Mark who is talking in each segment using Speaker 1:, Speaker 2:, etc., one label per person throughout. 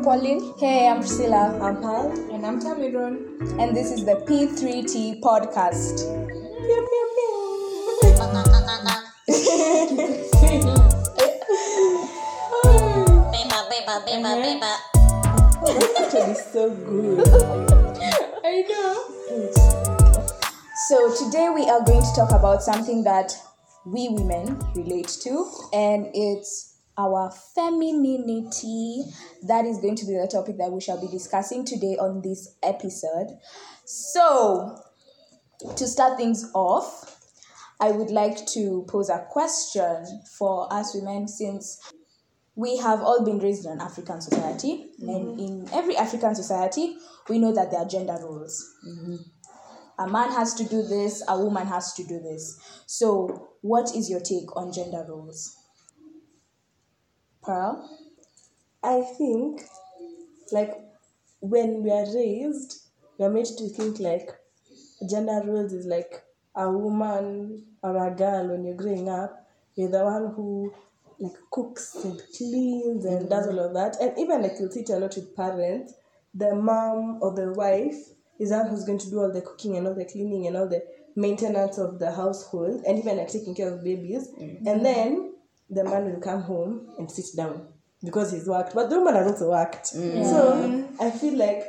Speaker 1: I'm Pauline. Hey, I'm Priscilla.
Speaker 2: I'm Pal.
Speaker 3: And I'm Tamiron.
Speaker 1: And this is the P3T podcast.
Speaker 2: Pew, pew, pew. That's actually so good.
Speaker 3: I know.
Speaker 1: So, today we are going to talk about something that we women relate to, and it's our femininity. That is going to be the topic that we shall be discussing today on this episode. So, to start things off, I would like to pose a question for us women since we have all been raised in an African society, and mm-hmm. in every African society, we know that there are gender roles. Mm-hmm. A man has to do this, a woman has to do this. So, what is your take on gender roles? Pearl?
Speaker 2: I think, like, when we are raised, we are made to think like gender roles is like a woman or a girl when you're growing up, you're the one who like cooks and cleans and does mm-hmm. all of that. And even like you'll see it a lot with parents, the mom or the wife is the one who's going to do all the cooking and all the cleaning and all the maintenance of the household and even like taking care of babies. Mm-hmm. And then the man will come home and sit down because he's worked. But the woman has also worked. So I feel like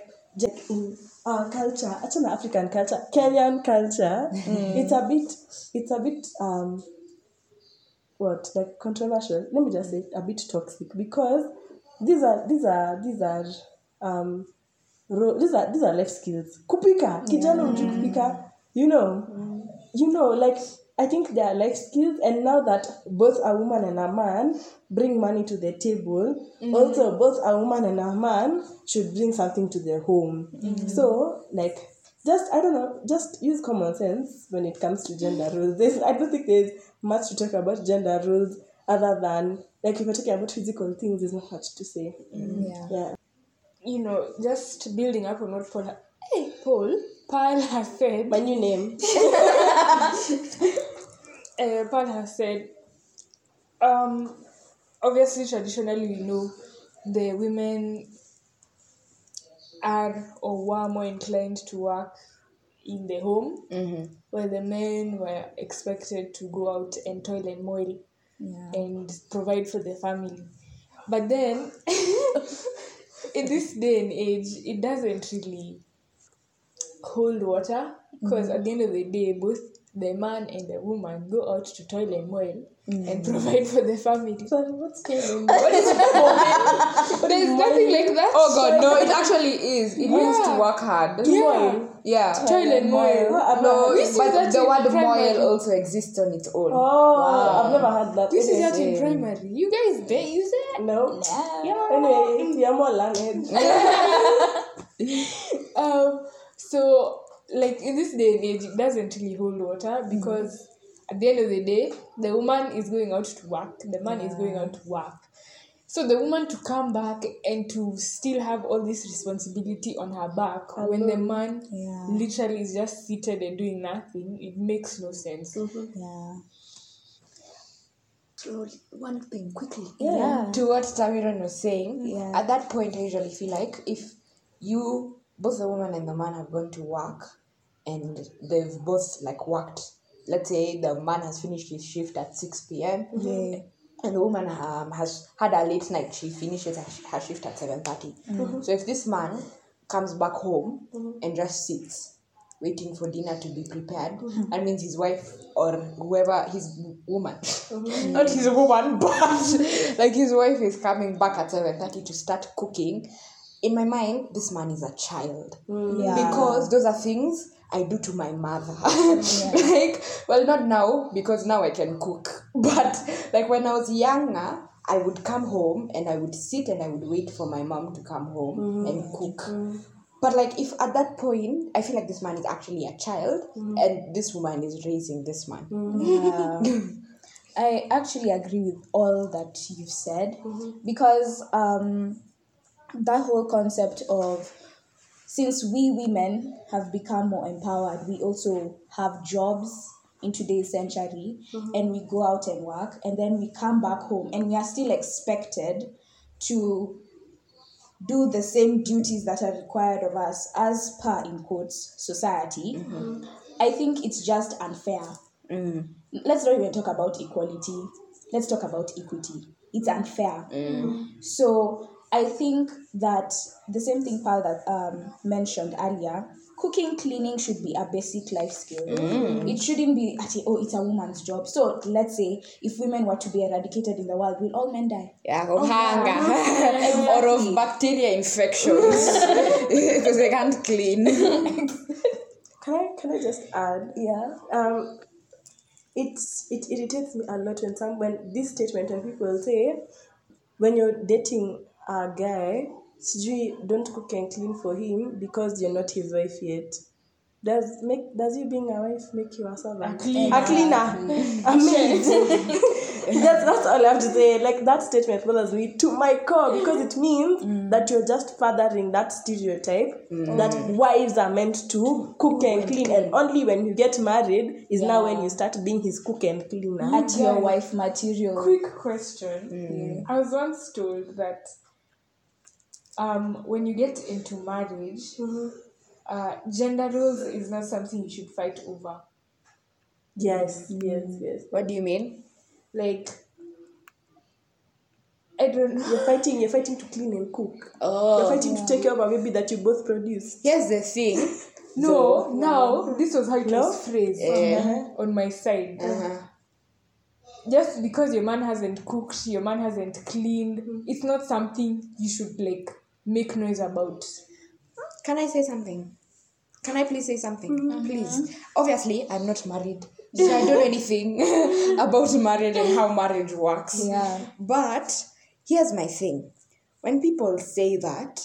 Speaker 2: in our culture, actually African culture, Kenyan culture, it's a bit it's a bit um what like controversial. Let me just say a bit toxic because these are these are these are um ro- these are these are life skills. Kupika, kijana hujui kupika, you know, you know, like I think they are life skills, and now that both a woman and a man bring money to the table, mm-hmm. also both a woman and a man should bring something to their home. Mm-hmm. So, like, just I don't know, just use common sense when it comes to gender roles. There's, I don't think there's much to talk about gender roles other than like if you're talking about physical things, there's not much to say. Mm-hmm.
Speaker 1: Yeah.
Speaker 2: Yeah.
Speaker 3: You know, just building up on what Paul. Ha- hey, Paul. Paul has said.
Speaker 2: My new name.
Speaker 3: uh, Paul has said. Um, obviously, traditionally, we know the women are or were more inclined to work in the home, where the men were expected to go out and toil and moil
Speaker 1: Yeah.
Speaker 3: and provide for the family. But then, in this day and age, it doesn't really hold water because at the end of the day, both the man and the woman go out to toil and moil and provide for the family.
Speaker 2: Sorry, what's going on?
Speaker 3: What is moil? There's nothing like that.
Speaker 4: Oh god, no, it actually is. It means to work hard.
Speaker 3: Yeah.
Speaker 4: Yeah.
Speaker 3: Toil and moil.
Speaker 2: I've
Speaker 4: No,
Speaker 2: never-
Speaker 3: We
Speaker 4: but the
Speaker 3: in
Speaker 4: word
Speaker 3: primary.
Speaker 4: moil also exists on its own.
Speaker 2: Oh, I've never had that.
Speaker 3: This is that
Speaker 2: Anyway.
Speaker 3: in primary. You guys don't use it?
Speaker 2: No.
Speaker 3: Yeah.
Speaker 2: Anyway, you're more learned.
Speaker 3: um so like in this day and age it doesn't really hold water mm. because at the end of the day the woman is going out to work the man is going out to work so the woman to come back and to still have all this responsibility on her back when the man
Speaker 1: Yeah.
Speaker 3: literally is just seated and doing nothing it makes no sense mm-hmm.
Speaker 1: Yeah.
Speaker 4: So, one thing quickly.
Speaker 1: Yeah.
Speaker 4: To what Tamiron was saying,
Speaker 1: Yeah.
Speaker 4: at that point, I usually feel like if you, both the woman and the man, have gone to work and they've both like worked, let's say the man has finished his shift at 6 p.m.
Speaker 1: Yeah.
Speaker 4: and the woman um, has had a late night. She finishes her, her shift at 7.30 mm-hmm. so if this man comes back home mm-hmm. and just sits waiting for dinner to be prepared mm-hmm. that means his wife or whoever his woman not his woman but like his wife is coming back at 7.30 to start cooking. In my mind this man is a child.
Speaker 1: Yeah.
Speaker 4: because those are things I do to my mother. like, well, not now because now I can cook, but like when I was younger, I would come home and I would sit and I would wait for my mom to come home mm-hmm. and cook. Mm-hmm. But like, if at that point I feel like this man is actually a child mm-hmm. and this woman is raising this man,
Speaker 1: Yeah. I actually agree with all that you've said because um, that whole concept of since we women have become more empowered, we also have jobs in today's century mm-hmm. and we go out and work and then we come back home and we are still expected to do the same duties that are required of us as per in quotes society. Mm-hmm. I think it's just unfair. Mm. Let's not even talk about equality. Let's talk about equity. It's unfair. Mm. So i think that the same thing paul that um, mentioned earlier cooking cleaning should be a basic life skill. It shouldn't be at oh it's a woman's job. So let's say if women were to be eradicated in the world will all men die?
Speaker 4: Yeah, of hunger. or of bacteria infections. Because they can't clean.
Speaker 2: Can I can I just add?
Speaker 1: yeah.
Speaker 2: Um, it's it irritates me a lot when some when this statement when people say when you're dating a guy, sijui don't cook and clean for him because you're not his wife yet. Does make does you being a wife make you a servant?
Speaker 3: cleaner.
Speaker 2: A cleaner. a maid. that's that's all I have to say. Like that statement bothers me to my core because it means mm. Mm. that you're just furthering that stereotype mm. that wives are meant to cook and clean, and only when you get married is now when you start being his cook and cleaner.
Speaker 1: at your wife material
Speaker 3: Quick question. I was once told that um, when you get into marriage, uh, gender roles is not something you should fight over.
Speaker 2: Yes, yes, yes.
Speaker 4: What do you mean?
Speaker 3: Like, I don't know.
Speaker 2: You're fighting. You're fighting to clean and cook.
Speaker 4: Oh, You're
Speaker 2: fighting to take care of a baby that you both produce.
Speaker 4: here's the thing.
Speaker 3: No, now this was how it
Speaker 2: No?
Speaker 3: was phrased
Speaker 4: Yeah.
Speaker 3: on my side.
Speaker 4: Uh-huh.
Speaker 3: Just because your man hasn't cooked, your man hasn't cleaned, it's not something you should like make noise about.
Speaker 4: Can I say something? Can I please say something? Mm-hmm. Please. Obviously, I'm not married. So I don't know anything about marriage and how marriage works.
Speaker 1: Yeah.
Speaker 4: But here's my thing. When people say that,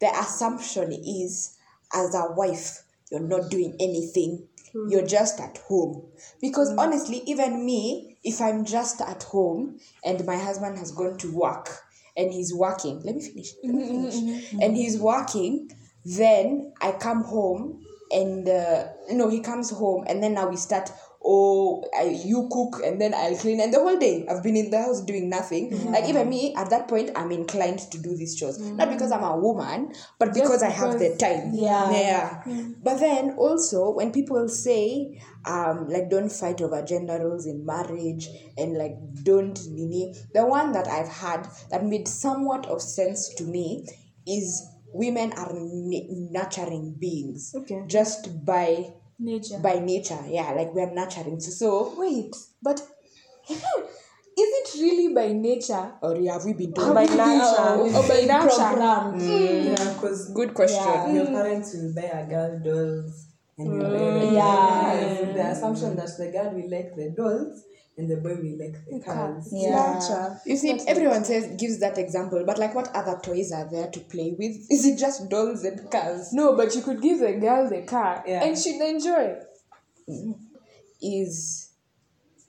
Speaker 4: the assumption is as a wife, you're not doing anything. Hmm. You're just at home. Because hmm. honestly, even me, if I'm just at home and my husband has gone to work and he's working, let me finish. Let me mm-hmm, mm-hmm, finish. Mm-hmm. And he's working, then I come home and uh, no, he comes home and then now we start. Oh, I, you cook and then I'll clean, and the whole day I've been in the house doing nothing. Mm. Like even me, at that point, I'm inclined to do these chores, not mm. because I'm a woman, but because I have the time.
Speaker 1: Yeah.
Speaker 4: yeah. Mm. But then also when people say, um, like don't fight over gender roles in marriage and like don't nini, the one that I've had that made somewhat of sense to me is women are n- nurturing beings
Speaker 2: Okay.
Speaker 4: just by
Speaker 3: Nature.
Speaker 4: by nature yeah like we're nurturing so, so
Speaker 3: Wait, but is it really by nature?
Speaker 4: or have we been told
Speaker 2: By nature.
Speaker 3: Oh, or by nature?
Speaker 1: programmed mm, hmm.
Speaker 5: Yeah, because
Speaker 4: good question
Speaker 5: your parents will buy a girl dolls and will buy the
Speaker 1: Yeah.
Speaker 5: cars. The assumption that the girl will like the dolls and the boy will like the cars.
Speaker 1: yeah
Speaker 2: Nature.
Speaker 4: You see, everyone says gives that example, but like, what other toys are there to play with? Is it just dolls and cars?
Speaker 3: No, but you could give the girl the car
Speaker 5: Yeah.
Speaker 3: and she'd enjoy.
Speaker 4: Is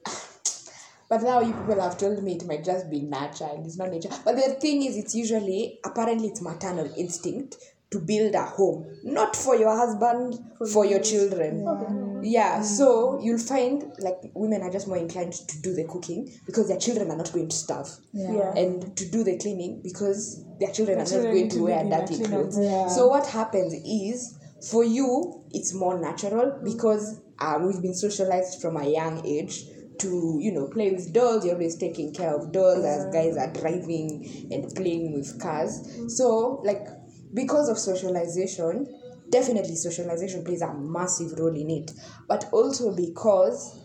Speaker 4: but now you people have told me it might just be nature and it's not nature. But the thing is, it's usually apparently it's maternal instinct to build a home, not for your husband, for your children. Yeah, Mm. so you'll find like women are just more inclined to do the cooking because their children are not going to starve.
Speaker 2: Yeah.
Speaker 4: and to do the cleaning because their children are
Speaker 3: children
Speaker 4: not going to
Speaker 3: to
Speaker 4: wear
Speaker 3: live in a
Speaker 4: dirty clothes.
Speaker 1: Yeah.
Speaker 4: So what happens is for you it's more natural mm. because um, we've been socialized from a young age to you know play with dolls. You're always taking care of dolls as guys are driving and playing with cars. Mm. So like because of socialization, definitely socialization plays a massive role in it, but also because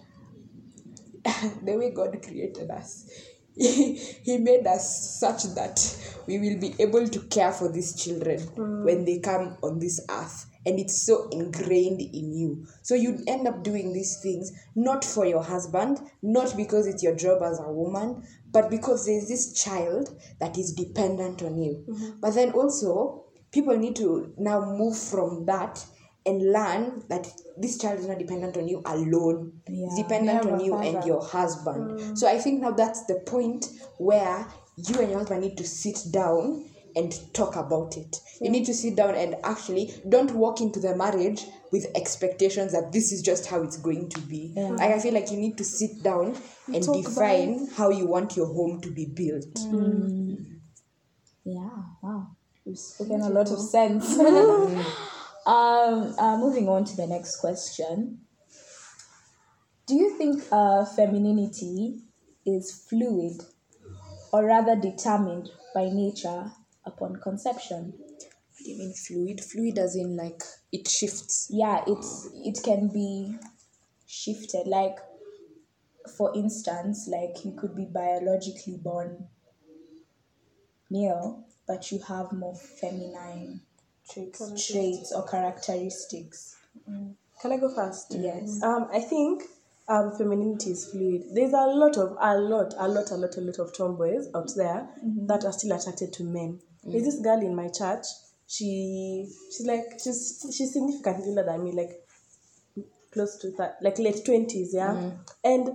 Speaker 4: the way God created us. he made us such that we will be able to care for these children mm. when they come on this earth and it's so ingrained in you. So you end up doing these things not for your husband not because it's your job as a woman but because there's this child that is dependent on you. Mm-hmm. But then also people need to now move from that and learn that this child is not dependent on you alone. It's dependent on
Speaker 3: a
Speaker 4: you and your husband. So I think now that's the point where you and your husband need to sit down and talk about it. You need to sit down and actually don't walk into the marriage with expectations that this is just how it's going to be. Like I feel like you need to sit down and
Speaker 2: talk
Speaker 4: define how you want your home to be built. Mm.
Speaker 1: yeah. Wow We've spoken a lot of sense. um, uh, moving on to the next question. Do you think uh, femininity is fluid or rather determined by nature upon conception?
Speaker 4: What do you mean fluid? Fluid as in like it shifts.
Speaker 1: Yeah, it's it can be shifted. Like, for instance, like you could be biologically born male, but you have more feminine
Speaker 3: Traits.
Speaker 1: traits or characteristics.
Speaker 2: Can I go first?
Speaker 1: Yes.
Speaker 2: Um, I think um, femininity is fluid. There's a lot of a lot, a lot, a lot, a lot of tomboys out there that are still attracted to men. There's this girl in my church. She she's like she's she's significantly older than me, like close to that, like late twenties, yeah. And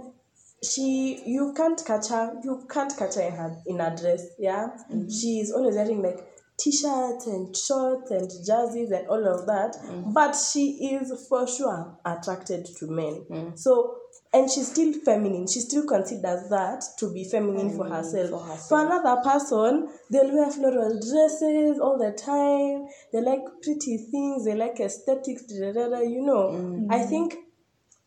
Speaker 2: she you can't catch her you can't catch her in her in her dress, yeah. Mm-hmm. She's always wearing like t-shirts and shorts and jerseys and all of that mm-hmm. but she is for sure attracted to men. Mm-hmm. So and she's still feminine. She still considers that to be feminine for herself.
Speaker 4: for herself.
Speaker 2: for another person they'll wear floral dresses all the time. They like pretty things. They like aesthetics da, da, da, da, you know. I think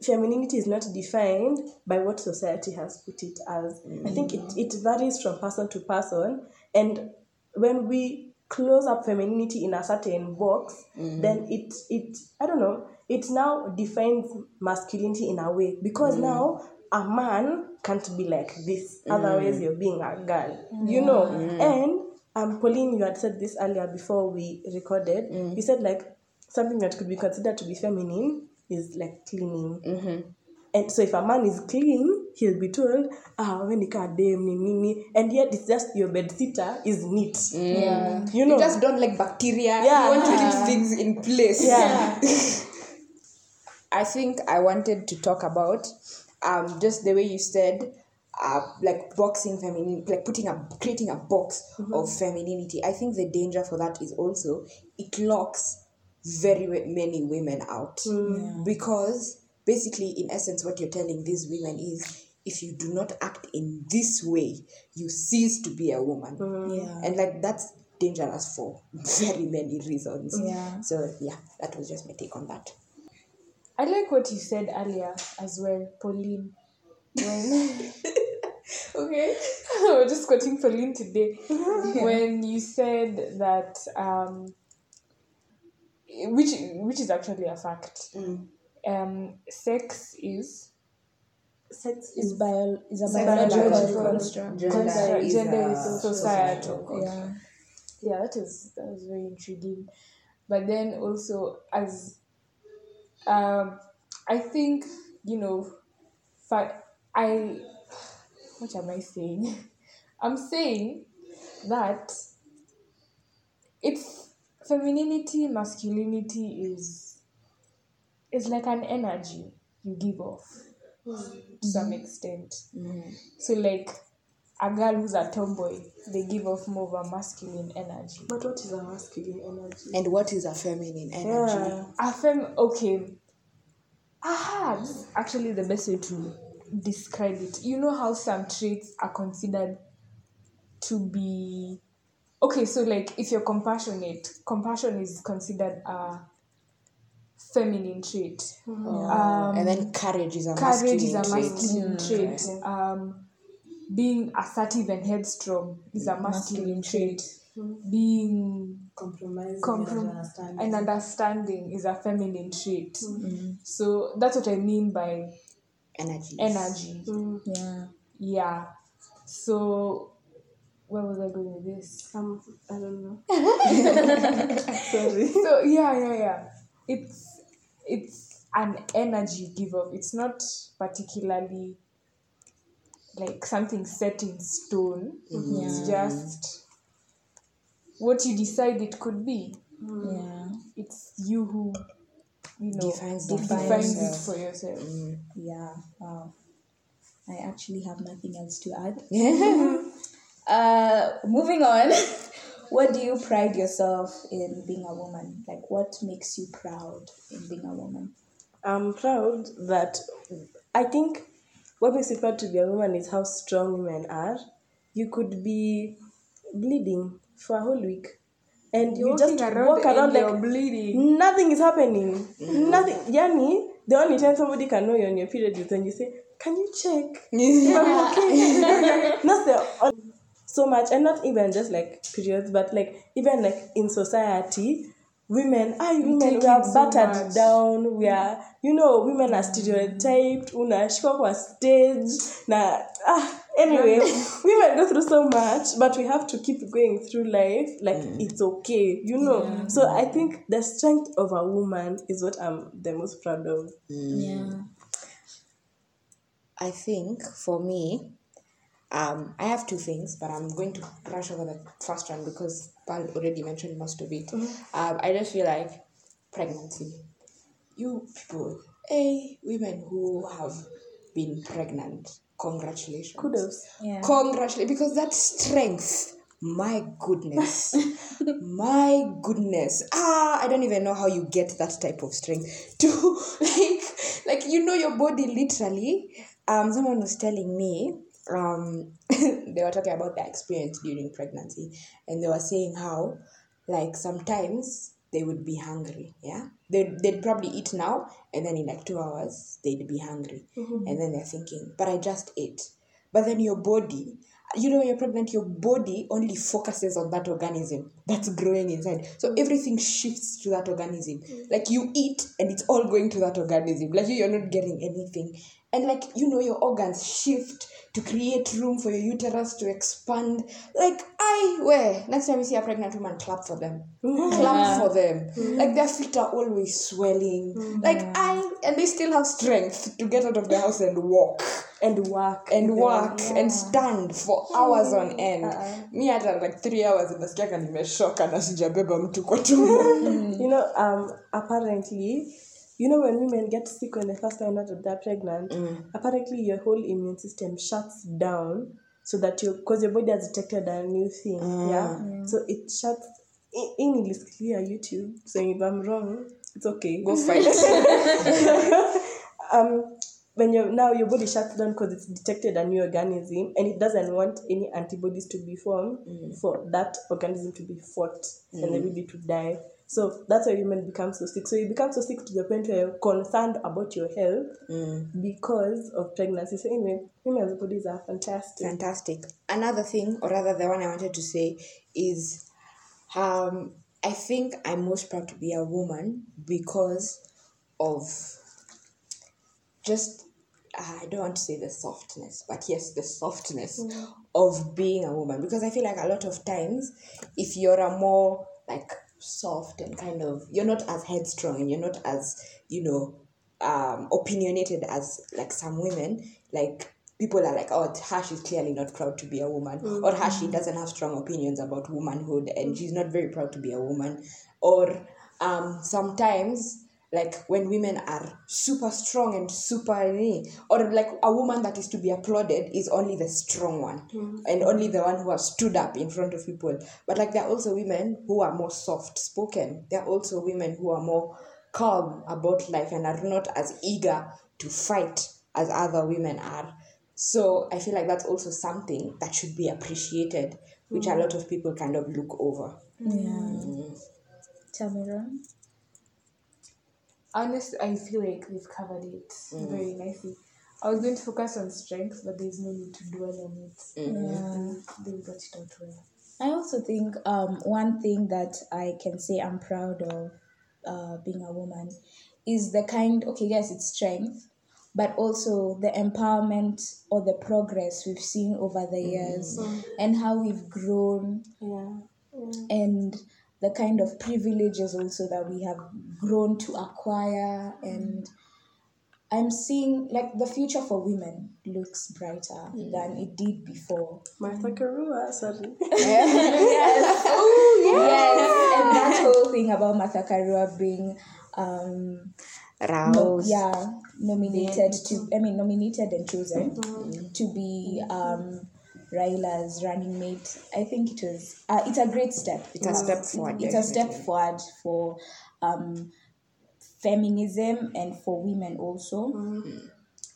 Speaker 2: femininity is not defined by what society has put it as. I think it, mm. it varies from person to person. And when we close up femininity in a certain box, mm-hmm. then it, it, I don't know, it now defines masculinity in a way. Because mm. now a man can't be like this, otherwise, mm. you're being a girl, you know. And um, Pauline, you had said this earlier before we recorded. You said like something that could be considered to be feminine is like cleaning. And so if a man is clean, he'll be told, ah, when you can't damn ni nini, and yet it's just your bed sitter is neat.
Speaker 1: Yeah.
Speaker 2: You know,
Speaker 4: You just don't like bacteria.
Speaker 2: Yeah.
Speaker 4: You want to keep things in place.
Speaker 2: yeah.
Speaker 4: I think I wanted to talk about um just the way you said uh, like boxing femininity, like putting a creating a box of femininity. I think the danger for that is also it locks very many women out because basically, in essence, what you're telling these women is if you do not act in this way, you cease to be a woman,
Speaker 1: Yeah.
Speaker 4: and like that's dangerous for very many reasons.
Speaker 1: Yeah.
Speaker 4: So yeah, that was just my take on that.
Speaker 3: I like what you said earlier as well, Pauline. When okay, we're just quoting Pauline today. When you said that, um, which which is actually a fact. Um, sex is
Speaker 2: Sex
Speaker 1: Is
Speaker 2: is
Speaker 1: bio is a
Speaker 5: Sex
Speaker 1: biological
Speaker 3: biological
Speaker 1: construct.
Speaker 5: Gender
Speaker 3: gender,
Speaker 5: is
Speaker 3: gender is societal.
Speaker 5: societal
Speaker 1: Yeah.
Speaker 3: yeah that is that was very intriguing but then also as um i think you know fa- i what am i saying i'm saying that it's femininity masculinity is is like an energy you give off to some mm-hmm. extent mm-hmm. so like a girl who's a tomboy they give off more of a masculine energy
Speaker 2: But what is a masculine energy?
Speaker 4: And what is a feminine energy?
Speaker 2: Yeah.
Speaker 3: affirm okay aha this is actually the best way to describe it you know how some traits are considered to be okay so like if you're compassionate compassion is considered a feminine trait mm. um,
Speaker 4: and then courage is a
Speaker 3: courage is
Speaker 4: masculine
Speaker 3: a
Speaker 4: trait.
Speaker 3: masculine mm, trait um being assertive and headstrong is a mm, masculine trait being
Speaker 5: Compromising
Speaker 3: comprom-
Speaker 5: and understanding.
Speaker 3: and understanding is a feminine trait. So that's what I mean by
Speaker 4: Energy.
Speaker 3: energy.
Speaker 1: Yeah.
Speaker 3: Yeah. So where was I going with this?
Speaker 2: Um, I don't know. Sorry.
Speaker 3: So yeah, yeah, yeah. It's it's an energy you give off. It's not particularly like something set in stone. It's just what you decide it could be.
Speaker 1: Yeah.
Speaker 3: It's you who you know
Speaker 4: Defines that
Speaker 3: defines it for yourself.
Speaker 1: Yeah. Wow. I actually have nothing else to add. uh, moving on. what do you pride yourself in being a woman? Like, what makes you proud in being a woman?
Speaker 2: I'm proud that I think what makes you proud to be a woman is how strong women are. You could be bleeding for a whole week, and
Speaker 3: You're
Speaker 2: just
Speaker 3: around
Speaker 2: walk around
Speaker 3: and you're
Speaker 2: like
Speaker 3: bleeding.
Speaker 2: nothing is happening. Nothing. Yani, the only time somebody can know you're on your period is when you say, "Can you check?" if I'm okay?" That's the on- so much, and not even just like periods, but like even like in society, women, ah, women
Speaker 3: take
Speaker 2: we are
Speaker 3: it so
Speaker 2: battered
Speaker 3: much.
Speaker 2: down. We are, you know, women are stereotyped. Unashikwa kwa stage na ah. Anyway, women go through so much, but we have to keep going through life like it's okay, you know. So I think the strength of a woman is what I'm the most proud of.
Speaker 1: Yeah.
Speaker 4: I think for me, um, I have two things, but I'm going to rush over the first one because Pal already mentioned most of it. Um, I just feel like pregnancy. You people, a women who have been pregnant, congratulations.
Speaker 2: Kudos.
Speaker 1: Yeah.
Speaker 4: Congratulations, because that strength, my goodness, my goodness. Ah, I don't even know how you get that type of strength to like, like you know your body literally. Um, someone was telling me, um, they were talking about their experience during pregnancy, and they were saying how, like sometimes they would be hungry. Yeah, they'd they'd probably eat now, and then in like two hours they'd be hungry, mm-hmm. and then they're thinking, but I just ate. But then your body, you know, when you're pregnant, your body only focuses on that organism that's growing inside. So mm-hmm. everything shifts to that organism. Mm. Like you eat and it's all going to that organism. Like you, you're not getting anything. And like, you know, your organs shift to create room for your uterus to expand. Like, I, where? Next time you see a pregnant woman, clap for them. Clap for them. Like their feet are always swelling. Like, I, and they still have strength to get out of the house and walk
Speaker 2: And work.
Speaker 4: and
Speaker 2: work
Speaker 4: work and stand for hours on end mi hata like three hours nasikiaka nimeshoka na sijabeba mtu kwa tumbo
Speaker 2: You know, um, apparently, you know, when women get sick when they first find out that they're pregnant, mm. apparently your whole immune system shuts down so that you, because your body has detected a new thing, mm. yeah? So it shuts. In, in nilisikia YouTube, so if I'm wrong, it's okay.
Speaker 4: go fight
Speaker 2: um when you now your body shuts down because it's detected a new organism and it doesn't want any antibodies to be formed mm. for that organism to be fought and the baby to die so that's why women become so sick. So you become so sick to the point where you're concerned about your health because of pregnancy. So anyway women's bodies are fantastic.
Speaker 4: Fantastic. Another thing or rather the one i wanted to say is um i think i'm most proud to be a woman because of just I don't want to say the softness, but yes, the softness of being a woman. Because I feel like a lot of times, if you're a more like soft and kind of, you're not as headstrong and you're not as, you know, um, opinionated as like some women, like people are like, oh, Hash is clearly not proud to be a woman, or Hash she doesn't have strong opinions about womanhood and she's not very proud to be a woman, or um, sometimes like when women are super strong and super or like a woman that is to be applauded is only the strong one. Mm-hmm. And only the one who has stood up in front of people. But like there are also women who are more soft spoken. There are also women who are more calm about life and are not as eager to fight as other women are. So i feel like that's also something that should be appreciated which a mm-hmm. lot of people kind of look over.
Speaker 1: Yeah. Mm. Tamiron?
Speaker 3: Honestly, I feel like we've covered it very nicely. I was going to focus on strength, but there's no need to dwell on it.
Speaker 1: Yeah.
Speaker 3: They got it out well.
Speaker 1: I also think um, one thing that I can say I'm proud of uh, being a woman is the kind, okay, yes, it's strength, but also the empowerment or the progress we've seen over the years and how we've grown
Speaker 2: yeah
Speaker 1: and the kind of privileges also that we have grown to acquire. And i'm seeing like the future for women looks brighter than it did before.
Speaker 2: Martha karua sorry
Speaker 1: yes. And that whole thing about Martha Karua being um no, yeah nominated to i mean nominated and chosen to be um Raila's running mate. I think it was. Uh, it's a great step.
Speaker 4: It's a step forward,
Speaker 1: It's a step forward for um, feminism and for women also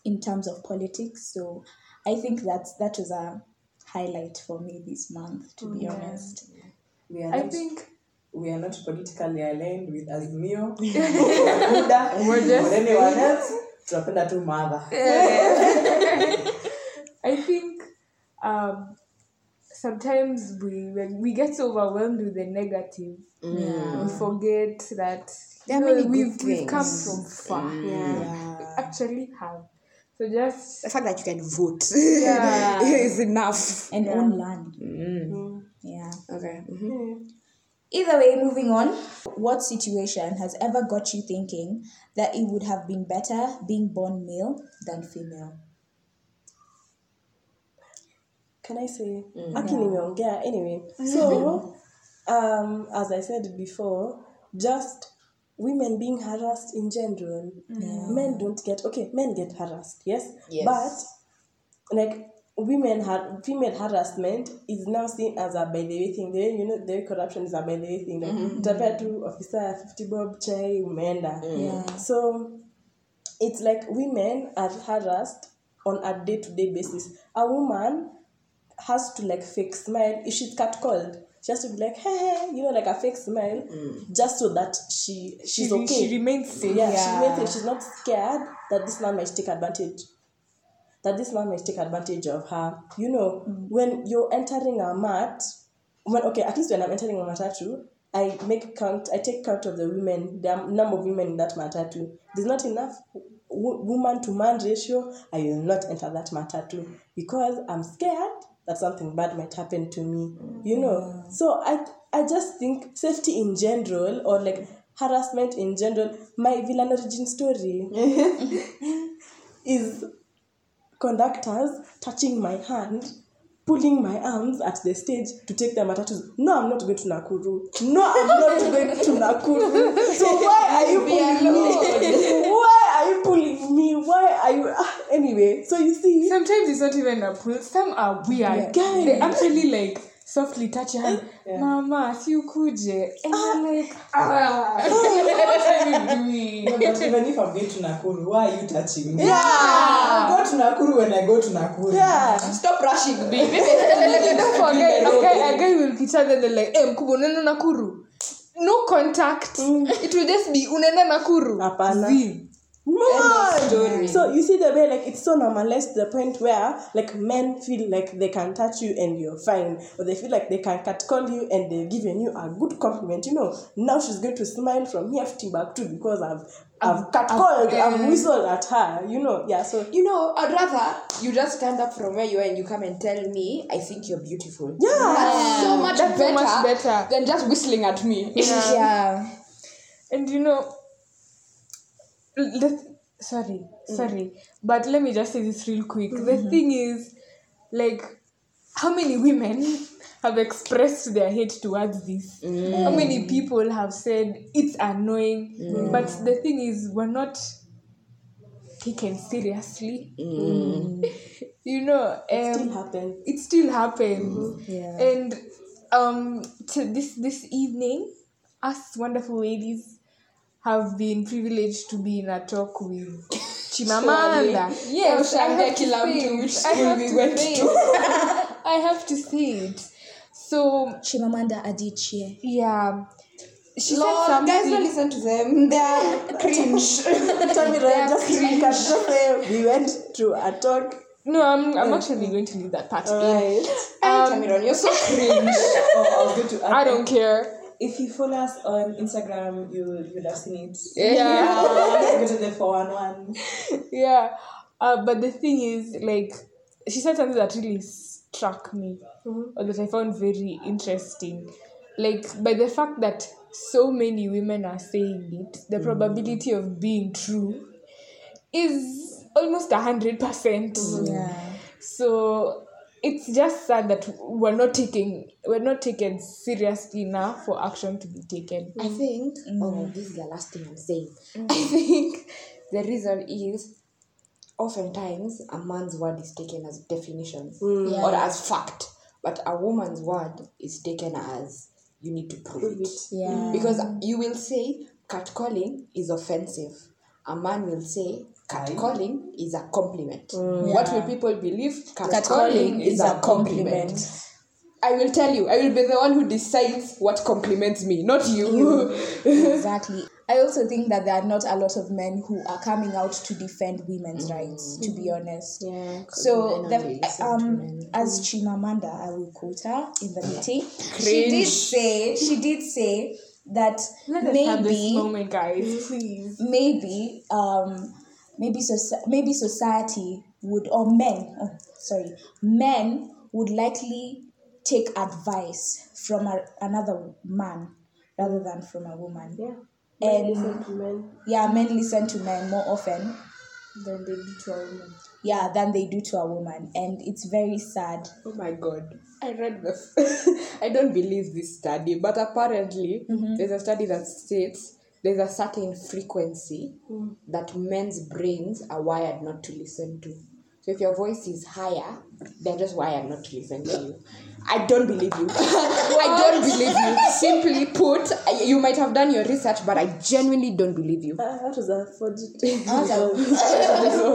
Speaker 1: in terms of politics. So I think that's that was a highlight for me this month. To be honest,
Speaker 5: We are
Speaker 3: I
Speaker 5: not-
Speaker 3: think
Speaker 5: we are not politically aligned with Azimio, Buddha, or anyone else. Tunapenda tu mother.
Speaker 3: I think um, sometimes we when we get so overwhelmed with the negative, we forget that
Speaker 4: There are
Speaker 3: you know,
Speaker 4: many
Speaker 3: we've, we've come from far.
Speaker 2: Yeah.
Speaker 3: We actually have. So just
Speaker 4: The fact that you can vote
Speaker 3: Yeah.
Speaker 4: is enough.
Speaker 1: And own land.
Speaker 2: Mm.
Speaker 1: Yeah.
Speaker 4: Okay. mhm.
Speaker 1: Either way, moving on. What situation has ever got you thinking that it would have been better being born male than female?
Speaker 2: Can I say? Mm. Aki nimeongea anyway. So, um, as I said before, just women being harassed in general. Men don't get okay. Men get harassed, yes.
Speaker 4: Yes.
Speaker 2: But like women har female harassment is now seen as a by the way thing. The way, you know the way corruption is a by the way thing. Like mm-hmm. utapea tu officer fifty bob chai umeenda. Mm.
Speaker 1: Yeah.
Speaker 2: So it's like women are harassed on a day to day basis. A woman has to like fake smile if she's catcalled. She has to be like, hey, hey, you know, like a fake smile, mm. just so that she she's
Speaker 3: she,
Speaker 2: okay.
Speaker 3: she remains safe.
Speaker 2: yeah, she remains safe. She's not scared that this man might take advantage. That this man might take advantage of her. You know, mm. when you're entering a mat, when okay, at least when I'm entering a matatu, I make count. I take count of the women, the number of women in that matatu. There's not enough w- woman to man ratio. I will not enter that matatu because I'm scared that something bad might happen to me. You know, mm-hmm. so I I just think safety in general or like harassment in general. My villain origin story is conductors touching my hand, pulling my arms at the stage to take the matatus. No, I'm not going to Nakuru. No, I'm not going to Nakuru. So why are you pulling me? Why are believe me? Why are you? ah, Anyway, so you see,
Speaker 3: Sometimes it's not even a pull. Some are weird.
Speaker 2: Guys.
Speaker 3: They actually like softly touch your hand. Yeah. Mama, if si ukuje. And you're like, ah, what are you doing?
Speaker 5: No, but even if I'm going to Nakuru, why are you touching me? Yeah. I go to Nakuru when I go to Nakuru.
Speaker 2: yeah.
Speaker 4: Stop rushing me.
Speaker 3: Don't forget, okay, a guy will pita then they're like, hey, Mkubo, nenda Nakuru. No contact. Mm. It will just be unaenda Nakuru.
Speaker 2: Hapana. No. So you see the way like it's so normalized to the point where like men feel like they can touch you and you're fine, or they feel like they can catcall you and they've given you a good compliment. You know, now she's going to smile from here to back too because I've I've catcalled, I've whistled at her. You know, yeah. So
Speaker 4: You know, I'd rather you just stand up from where you are and you come and tell me, I think you're beautiful.
Speaker 2: Yeah.
Speaker 4: That's so much,
Speaker 3: That's so
Speaker 4: better,
Speaker 3: much better.
Speaker 4: than just whistling at me.
Speaker 1: Yeah.
Speaker 3: And you know, the, sorry, mm. sorry, but let me just say this real quick. The mm-hmm. thing is, like, how many women have expressed their hate towards this? How mm. many people have said it's annoying? Mm. But the thing is, we're not taken seriously. you know, um,
Speaker 2: still happens.
Speaker 3: it still happens mm-hmm.
Speaker 1: Yeah.
Speaker 3: and um to this this evening us wonderful ladies have been privileged to be in a talk with chimamanda yes I have, to say it.
Speaker 4: which
Speaker 3: I
Speaker 4: school
Speaker 3: have
Speaker 4: we
Speaker 3: to
Speaker 4: went
Speaker 3: say
Speaker 4: to.
Speaker 3: it. i have to say it so
Speaker 1: Chimamanda Adichie.
Speaker 3: yeah she
Speaker 4: Lord,
Speaker 3: said
Speaker 4: guys, don't listen to them. They're cringe.
Speaker 2: Tell me, right, just I can just we went to a talk.
Speaker 3: no i'm, I'm actually going to leave that part in.
Speaker 2: Right.
Speaker 4: Um, Tamiron, you're so cringe.
Speaker 5: Oh, I was going to
Speaker 3: i don't care
Speaker 5: If you follow us on Instagram, you you would have seen it.
Speaker 3: yeah.
Speaker 5: Go to the 411.
Speaker 3: yeah. Uh, but the thing is like she said something that really struck me. Mm-hmm. Or that i found very interesting. Like by the fact that so many women are saying it the mm-hmm. probability of being true is almost a hundred percent. Mm-hmm.
Speaker 1: Yeah.
Speaker 3: so it's just sad that we're not taking we're not taken seriously enough for action to be taken
Speaker 4: I mm. think, oh, mm. this is the last thing I'm saying. Mm. I think the reason is oftentimes a man's word is taken as definition or as fact, but a woman's word is taken as you need to prove it.
Speaker 1: Yeah.
Speaker 4: Because you will say catcalling is offensive. A man will say catcalling is a compliment. What will people believe? Catcalling is a compliment. I will tell you. I will be the one who decides what compliments me, not you.
Speaker 1: exactly. I also think that there are not a lot of men who are coming out to defend women's rights, to be honest.
Speaker 4: Yeah,
Speaker 1: So, the,
Speaker 4: only
Speaker 1: um, as Chimamanda, I will quote her in the meeting. She did say, she did say that
Speaker 3: Let us have this
Speaker 1: maybe,
Speaker 3: moment, guys, please.
Speaker 1: maybe, um, maybe, soci- maybe society would, or men, oh, sorry, men would likely take advice from a, another man rather than from a woman.
Speaker 2: Yeah.
Speaker 1: And-
Speaker 2: listen to men.
Speaker 1: Yeah, men listen to men more often
Speaker 3: than they do to a woman.
Speaker 1: yeah than they do to a woman and it's very sad
Speaker 4: Oh my god. I read the. I don't believe this study, but apparently mm-hmm. there's a study that states there's a certain frequency that men's brains are wired not to listen to. So if your voice is higher, they're just wired not to listen to you. I don't believe you. I don't believe you. Simply put, you might have done your research, but I genuinely don't believe you.
Speaker 2: Ah, that was a.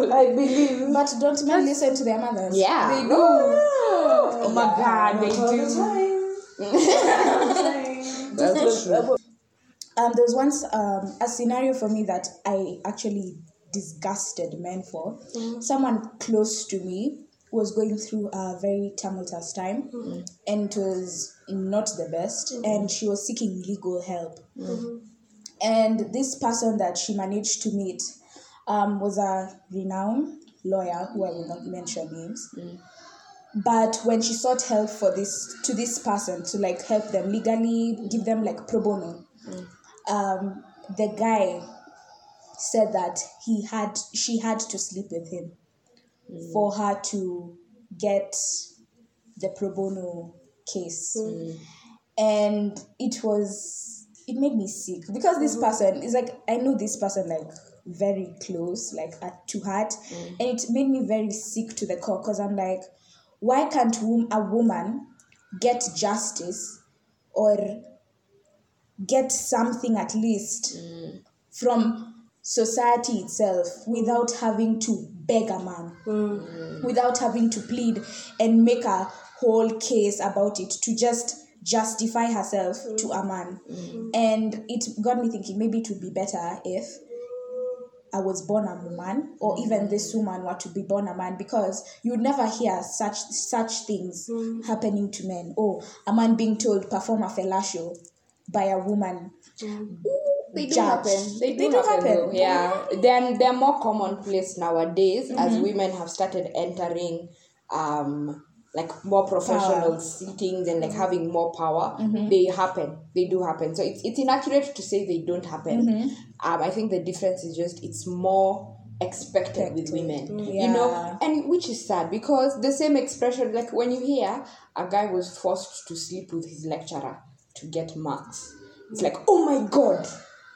Speaker 2: I believe.
Speaker 1: but don't men listen to their mothers
Speaker 4: Yeah.
Speaker 3: They do. Oh my god, they do.
Speaker 4: That's true.
Speaker 1: Um there was once um a scenario for me that i actually disgusted men for. Someone close to me was going through a very tumultuous time and it was not the best and she was seeking legal help. And this person that she managed to meet um, was a renowned lawyer who I will not mention names. But when she sought help for this to this person to like help them legally, give them like pro bono, um, the guy said that he had she had to sleep with him mm. for her to get the pro bono case. Mm. And it was it made me sick because this mm-hmm. person is like I know this person like very close like at to heart. Mm. And it made me very sick to the core because I'm like why can't a woman get justice or get something at least from society itself without having to beg a man without having to plead and make a whole case about it to just justify herself to a man. And it got me thinking maybe it would be better if I was born a woman, or even this woman were to be born a man, because you would never hear such such things happening to men. Oh, a man being told perform a fellatio by a woman. Mm.
Speaker 4: They do
Speaker 1: judged.
Speaker 4: happen. They do,
Speaker 1: They do
Speaker 4: happen.
Speaker 1: happen.
Speaker 4: Yeah, they're they're more commonplace nowadays as mm-hmm. women have started entering, um, like more professional
Speaker 1: Power.
Speaker 4: settings and like mm-hmm. having more power. Mm-hmm. They happen. They do happen. So it's it's inaccurate to say they don't happen. Um, I think the difference is just it's more expected with women. You know, and which is sad because the same expression like when you hear a guy was forced to sleep with his lecturer to get marks it's like oh my god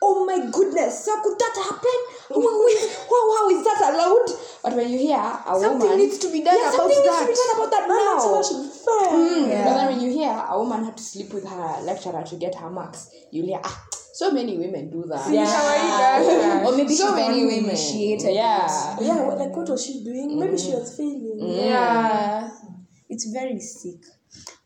Speaker 4: oh my goodness how could that happen how, how, how is that allowed but when you hear a
Speaker 3: Something
Speaker 4: woman
Speaker 3: needs to be done
Speaker 4: yeah,
Speaker 3: about
Speaker 4: something
Speaker 3: that.
Speaker 4: needs to be done about that now
Speaker 2: So that should be fair.
Speaker 4: Mm,
Speaker 1: Yeah.
Speaker 4: But then when you hear a woman had to sleep with her lecturer to get her marks, you hear ah, so many women do that.
Speaker 1: Yeah. Or maybe
Speaker 4: so many women.
Speaker 1: initiated
Speaker 4: Yeah.
Speaker 2: Yeah, like what was she doing? Maybe she was failing.
Speaker 1: Yeah, it's very sick.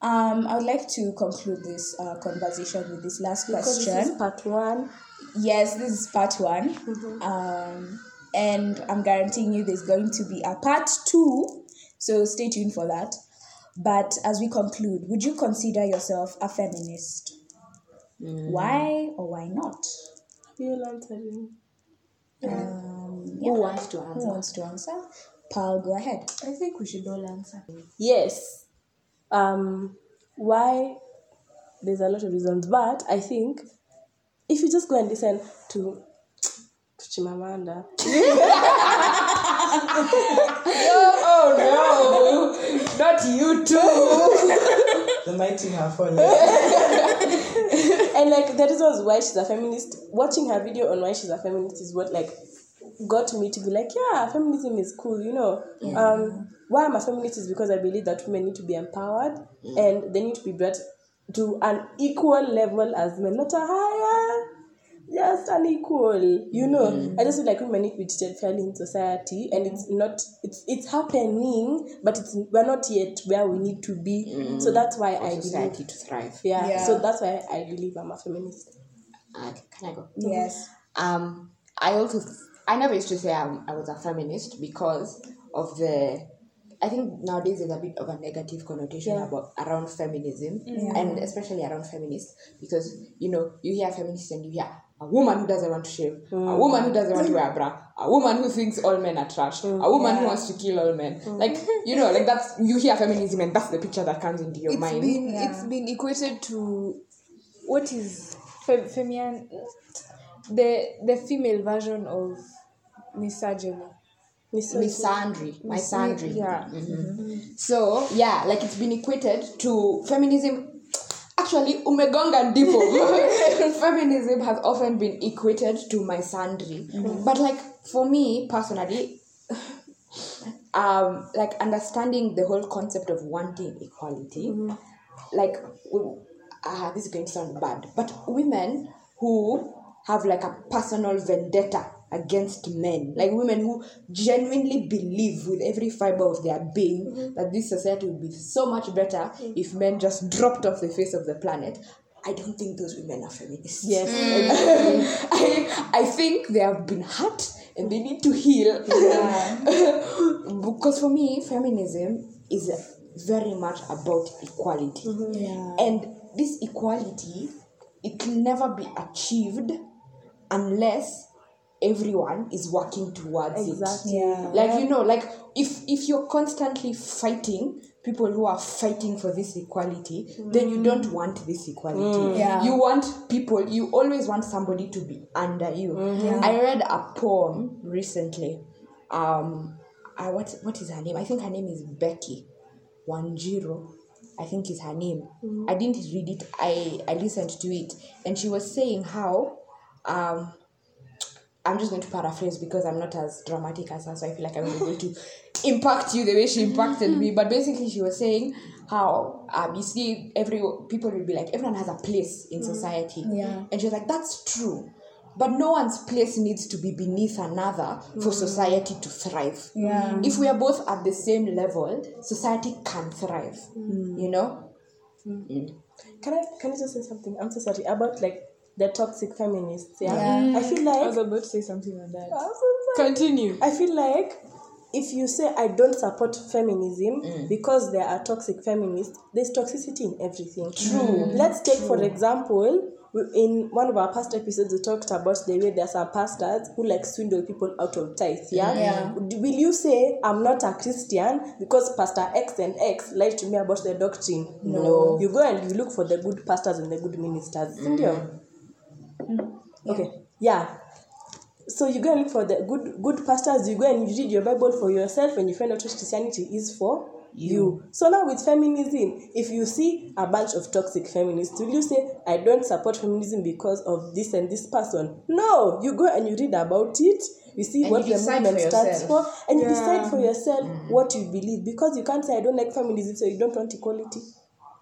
Speaker 1: Um, I would like to conclude this uh, conversation with this last
Speaker 2: Because this
Speaker 1: question.
Speaker 2: is part one.
Speaker 1: Yes, this is part one. Um, and I'm guaranteeing you there's going to be a part two. So stay tuned for that. But as we conclude, would you consider yourself a feminist? Why or why not?
Speaker 2: You'll answering.
Speaker 1: Um,
Speaker 4: Who wants to answer?
Speaker 1: who wants to answer? Paul, go ahead.
Speaker 3: I think we should all answer.
Speaker 2: Yes. Um, why? There's a lot of reasons, but I think if you just go and listen to to Chimamanda,
Speaker 4: Oh no, not you too.
Speaker 5: The mighty have fallen.
Speaker 2: and like the reasons why she's a feminist, watching her video on why she's a feminist is what like got me to be like, yeah, feminism is cool, you know. Um, why I'm a feminist is because I believe that women need to be empowered and they need to be brought to an equal level as men, not a higher just an equal, You know, I just feel like women need to be treated fairly in society, and it's not. It's it's happening, but it's we're not yet where we need to be. So that's why I believe.
Speaker 4: society to thrive.
Speaker 2: Yeah,
Speaker 1: Yeah.
Speaker 2: So that's why I believe I'm a feminist.
Speaker 4: Uh, can I go?
Speaker 1: Yes.
Speaker 4: Um, I also I never used to say I'm, I was a feminist because of the. I think nowadays there's a bit of a negative connotation
Speaker 2: Yeah.
Speaker 4: about around feminism mm. and especially around feminists because you know you hear feminists and you hear a woman who doesn't want to shave, a mm. woman who doesn't want to wear a bra, a woman who thinks all men are trash, a mm. woman who wants to kill all men. Like you know, like that's you hear feminism and that's the picture that comes into your
Speaker 3: It's
Speaker 4: mind.
Speaker 3: been
Speaker 1: Yeah.
Speaker 3: it's been equated to what is fem- femian the the female version of misogyny.
Speaker 4: misandry, misandry.
Speaker 3: Yeah.
Speaker 4: So yeah, like it's been equated to feminism. Actually, umegonga ndipo. feminism has often been equated to misandry, but like for me personally, um, like understanding the whole concept of wanting equality, like w- ah, this is going to sound bad, but women who have like a personal vendetta against men, like women who genuinely believe with every fiber of their being mm-hmm. that this society would be so much better mm-hmm. if men just dropped off the face of the planet. I don't think those women are feminists.
Speaker 2: Yes. Mm.
Speaker 4: I, I think they have been hurt and they need to heal. Yeah. because for me, feminism is very much about equality. Mm-hmm.
Speaker 1: Yeah.
Speaker 4: And this equality, it can never be achieved unless everyone is working towards it.
Speaker 1: Yeah.
Speaker 4: Like you know, like if if you're constantly fighting people who are fighting for this equality, then you mm. don't want this equality. Mm.
Speaker 1: Yeah.
Speaker 4: You want people. You always want somebody to be under you. Mm-hmm. I read a poem recently. Um, I what what is her name? I think her name is Becky Wanjiro. I think is her name. Mm-hmm. I didn't read it. I I listened to it, and she was saying how um I'm just going to paraphrase because I'm not as dramatic as her, so I feel like I'm going to impact you the way she impacted me. Mm-hmm. But basically, she was saying how um, you see, every people will be like, everyone has a place in mm-hmm. society,
Speaker 1: Yeah.
Speaker 4: and she was like, that's true. But no one's place needs to be beneath another for mm. society to thrive.
Speaker 1: Yeah.
Speaker 4: If we are both at the same level, society can thrive. Mm. You know? Mm.
Speaker 2: Can I can I just say something? I'm so sorry about like the toxic feminists. Yeah,
Speaker 1: Yeah.
Speaker 2: I feel mm.
Speaker 3: like I was about to say something like that.
Speaker 2: I'm so.
Speaker 3: Continue.
Speaker 2: I feel like if you say I don't support feminism mm. because there are toxic feminists, there's toxicity in everything. True. Mm. Let's take for example, in one of our past episodes, we talked about the way there are some pastors who like swindle people out of tithes. Yeah.
Speaker 1: Yeah.
Speaker 2: Will you say I'm not a Christian because Pastor X and X lied to me about the doctrine?
Speaker 4: No.
Speaker 2: You go and you look for the good pastors and the good ministers. Isn't mm-hmm. It? Okay. Yeah. So you go and look for the good good pastors, you go and you read your Bible for yourself and you find out what Christianity is for you. So now with feminism, if you see a bunch of toxic feminists, will you say I don't support feminism because of this and this person? No, you go and you read about it, you see
Speaker 4: And
Speaker 2: what
Speaker 4: you
Speaker 2: the
Speaker 4: decide
Speaker 2: movement
Speaker 4: for
Speaker 2: stands for, and you decide for yourself mm. what you believe. Because you can't say I don't like feminism, so you don't want equality.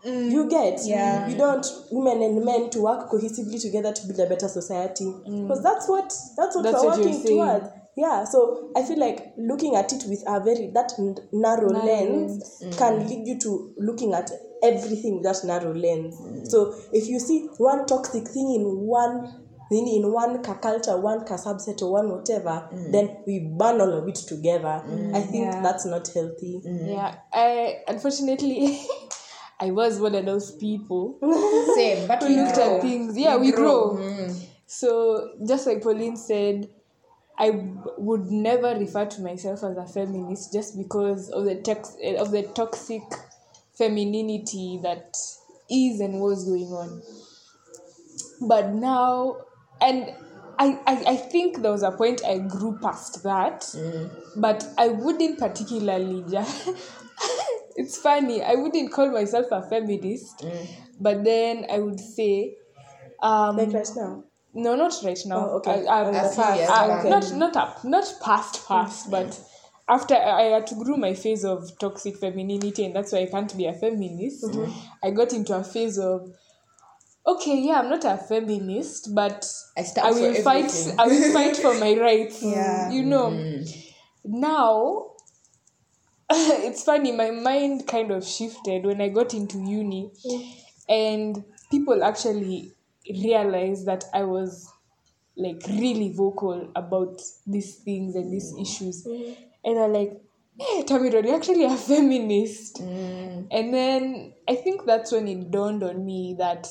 Speaker 2: You mm, get
Speaker 1: Yeah.
Speaker 2: you don't women and men to work cohesively together to build a better society. Mm. Because that's what that's what
Speaker 3: That's
Speaker 2: we're
Speaker 3: what
Speaker 2: working towards. Yeah so i feel like looking at it with a very that n- narrow, lens mm. can lead you to looking at everything with that narrow lens. So if you see one toxic thing in one in, in one ka culture one ka subset or one whatever then we burn all of it together i think
Speaker 3: Yeah.
Speaker 2: that's not healthy.
Speaker 3: Yeah. I unfortunately I was one of those people
Speaker 4: Same, but
Speaker 3: who looked
Speaker 4: grow.
Speaker 3: at things. Yeah, we, grow. Mm. So just like Pauline said, I would never refer to myself as a feminist just because of the tex- of the toxic femininity that is and was going on. But now, and I, I, I think there was a point I grew past that, mm. but I wouldn't particularly just. It's funny, I wouldn't call myself a feminist, but then I would say. Um,
Speaker 2: like right now
Speaker 3: no, not right now.
Speaker 2: Oh, okay.
Speaker 3: I, I,
Speaker 4: few
Speaker 3: past, uh,
Speaker 4: back.
Speaker 3: Not not up, not past past, but after I had to grow my phase of toxic femininity, and that's why I can't be a feminist. I got into a phase of okay, yeah, I'm not a feminist, but
Speaker 4: I
Speaker 3: I will fight. I will fight for my rights.
Speaker 1: Yeah.
Speaker 3: you know. Now, it's funny. My mind kind of shifted when I got into uni, and people actually realized that I was like really vocal about these things and these mm. issues, mm. and they're like, "Hey, Tamiron, you're actually a feminist." Mm. And then I think that's when it dawned on me that,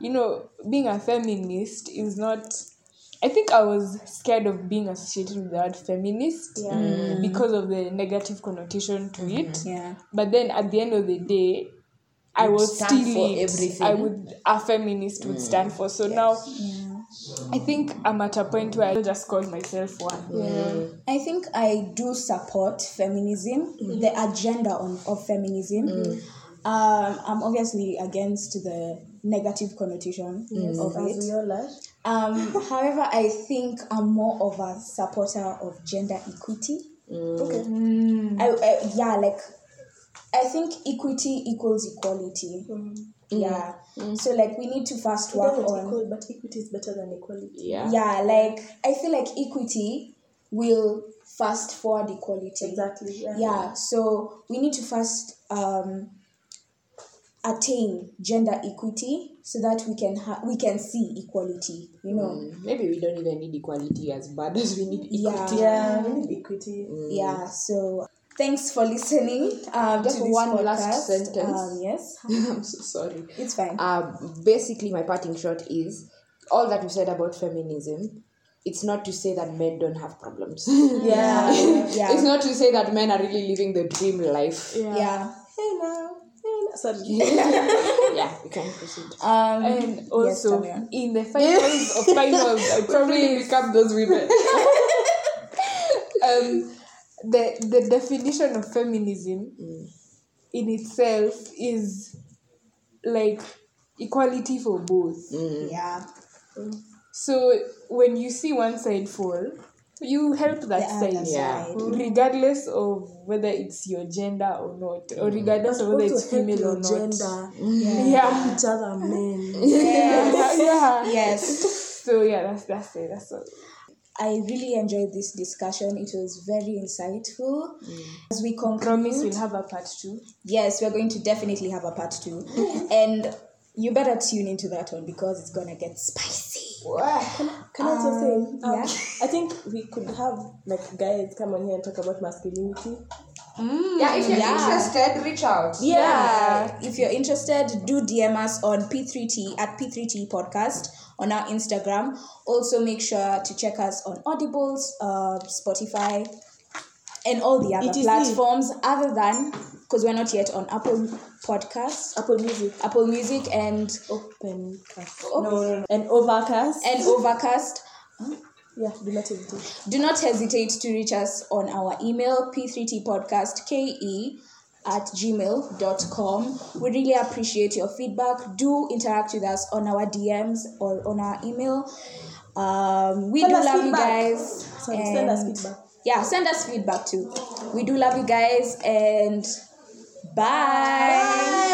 Speaker 3: you know, being a feminist is not. I think I was scared of being associated with the word feminist
Speaker 2: Yeah. Mm.
Speaker 3: because of the negative connotation to mm-hmm. it.
Speaker 1: Yeah.
Speaker 3: But then at the end of the day, I
Speaker 4: You'd
Speaker 3: was still
Speaker 4: for
Speaker 3: it.
Speaker 4: everything.
Speaker 3: I would a feminist would mm. stand for. So now I think I'm at a point where I just call myself one.
Speaker 1: I think I do support feminism, mm-hmm. the agenda on, of feminism. Mm. Um, I'm obviously against the negative connotation of
Speaker 2: As
Speaker 1: it.
Speaker 2: we all are.
Speaker 1: Um, however, I think I'm more of a supporter of gender equity. Mm.
Speaker 2: Okay. Mm.
Speaker 1: I, I, yeah, like I think equity equals equality. Mm. Yeah. So like we need to first work on
Speaker 2: equal, but equity is better than equality.
Speaker 4: Yeah.
Speaker 1: yeah, like I feel like equity will fast forward equality.
Speaker 2: Exactly. Yeah.
Speaker 1: Yeah, so we need to first um, attain gender equity so that we can ha- we can see equality. You know,
Speaker 4: Maybe we don't even need equality as bad as we need equity.
Speaker 1: yeah,
Speaker 2: Yeah, we need equity.
Speaker 1: yeah. So thanks for listening. Um,
Speaker 4: Just
Speaker 1: to this
Speaker 4: one
Speaker 1: podcast.
Speaker 4: last sentence.
Speaker 1: Um, yes,
Speaker 4: I'm so sorry.
Speaker 1: it's fine.
Speaker 4: Um, basically, my parting shot is all that we said about feminism. It's not to say that men don't have problems.
Speaker 1: yeah, yeah,
Speaker 4: It's not to say that men are really living the dream life.
Speaker 1: yeah.
Speaker 2: Hey now. Hey now. Sorry.
Speaker 4: yeah, we can proceed.
Speaker 1: Um,
Speaker 3: And also
Speaker 1: Tamia.
Speaker 3: in the finals of finals, I probably
Speaker 4: become those women.
Speaker 3: um, the the definition of feminism in itself is like equality for both.
Speaker 1: yeah,
Speaker 3: So when you see one side fall, you help that
Speaker 1: the
Speaker 3: side.
Speaker 1: other
Speaker 4: Yeah.
Speaker 1: side.
Speaker 3: Regardless of whether it's your gender or not, or mm-hmm. regardless of whether it's female or not.
Speaker 2: gender. Mm-hmm.
Speaker 3: Yeah.
Speaker 2: Each other men.
Speaker 3: yeah. yeah.
Speaker 1: Yes.
Speaker 3: So yeah, that's that's it. That's all.
Speaker 1: I really enjoyed this discussion. It was very insightful. Mm. As we conclude,
Speaker 3: Promise we'll have a part two.
Speaker 1: yes, we're going to definitely have a part two, and you better tune into that one because it's gonna get spicy.
Speaker 2: Can I also say? Um,
Speaker 1: yeah.
Speaker 2: I think we could have like guys come on here and talk about masculinity.
Speaker 4: yeah, if you're
Speaker 1: Yeah.
Speaker 4: interested, reach out.
Speaker 1: Yeah. If you're interested, do DM us on P3T at P3T Podcast on our Instagram. Also, make sure to check us on Audibles, uh, Spotify, and all the other
Speaker 2: ETC.
Speaker 1: platforms other than because we're not yet on Apple Podcasts,
Speaker 2: Apple Music.
Speaker 1: Apple Music, and
Speaker 2: Open cast.
Speaker 1: Oh.
Speaker 2: No, no, no. And Overcast.
Speaker 1: and Overcast.
Speaker 2: yeah, do not hesitate.
Speaker 1: Do not hesitate to reach us on our email p3tpodcastke at gmail.com. We really appreciate your feedback. Do interact with us on our DMs or on our email. Um, we
Speaker 2: Send
Speaker 1: do love you guys.
Speaker 2: Sorry, send us feedback.
Speaker 1: Yeah, send us feedback too. We do love you guys and bye.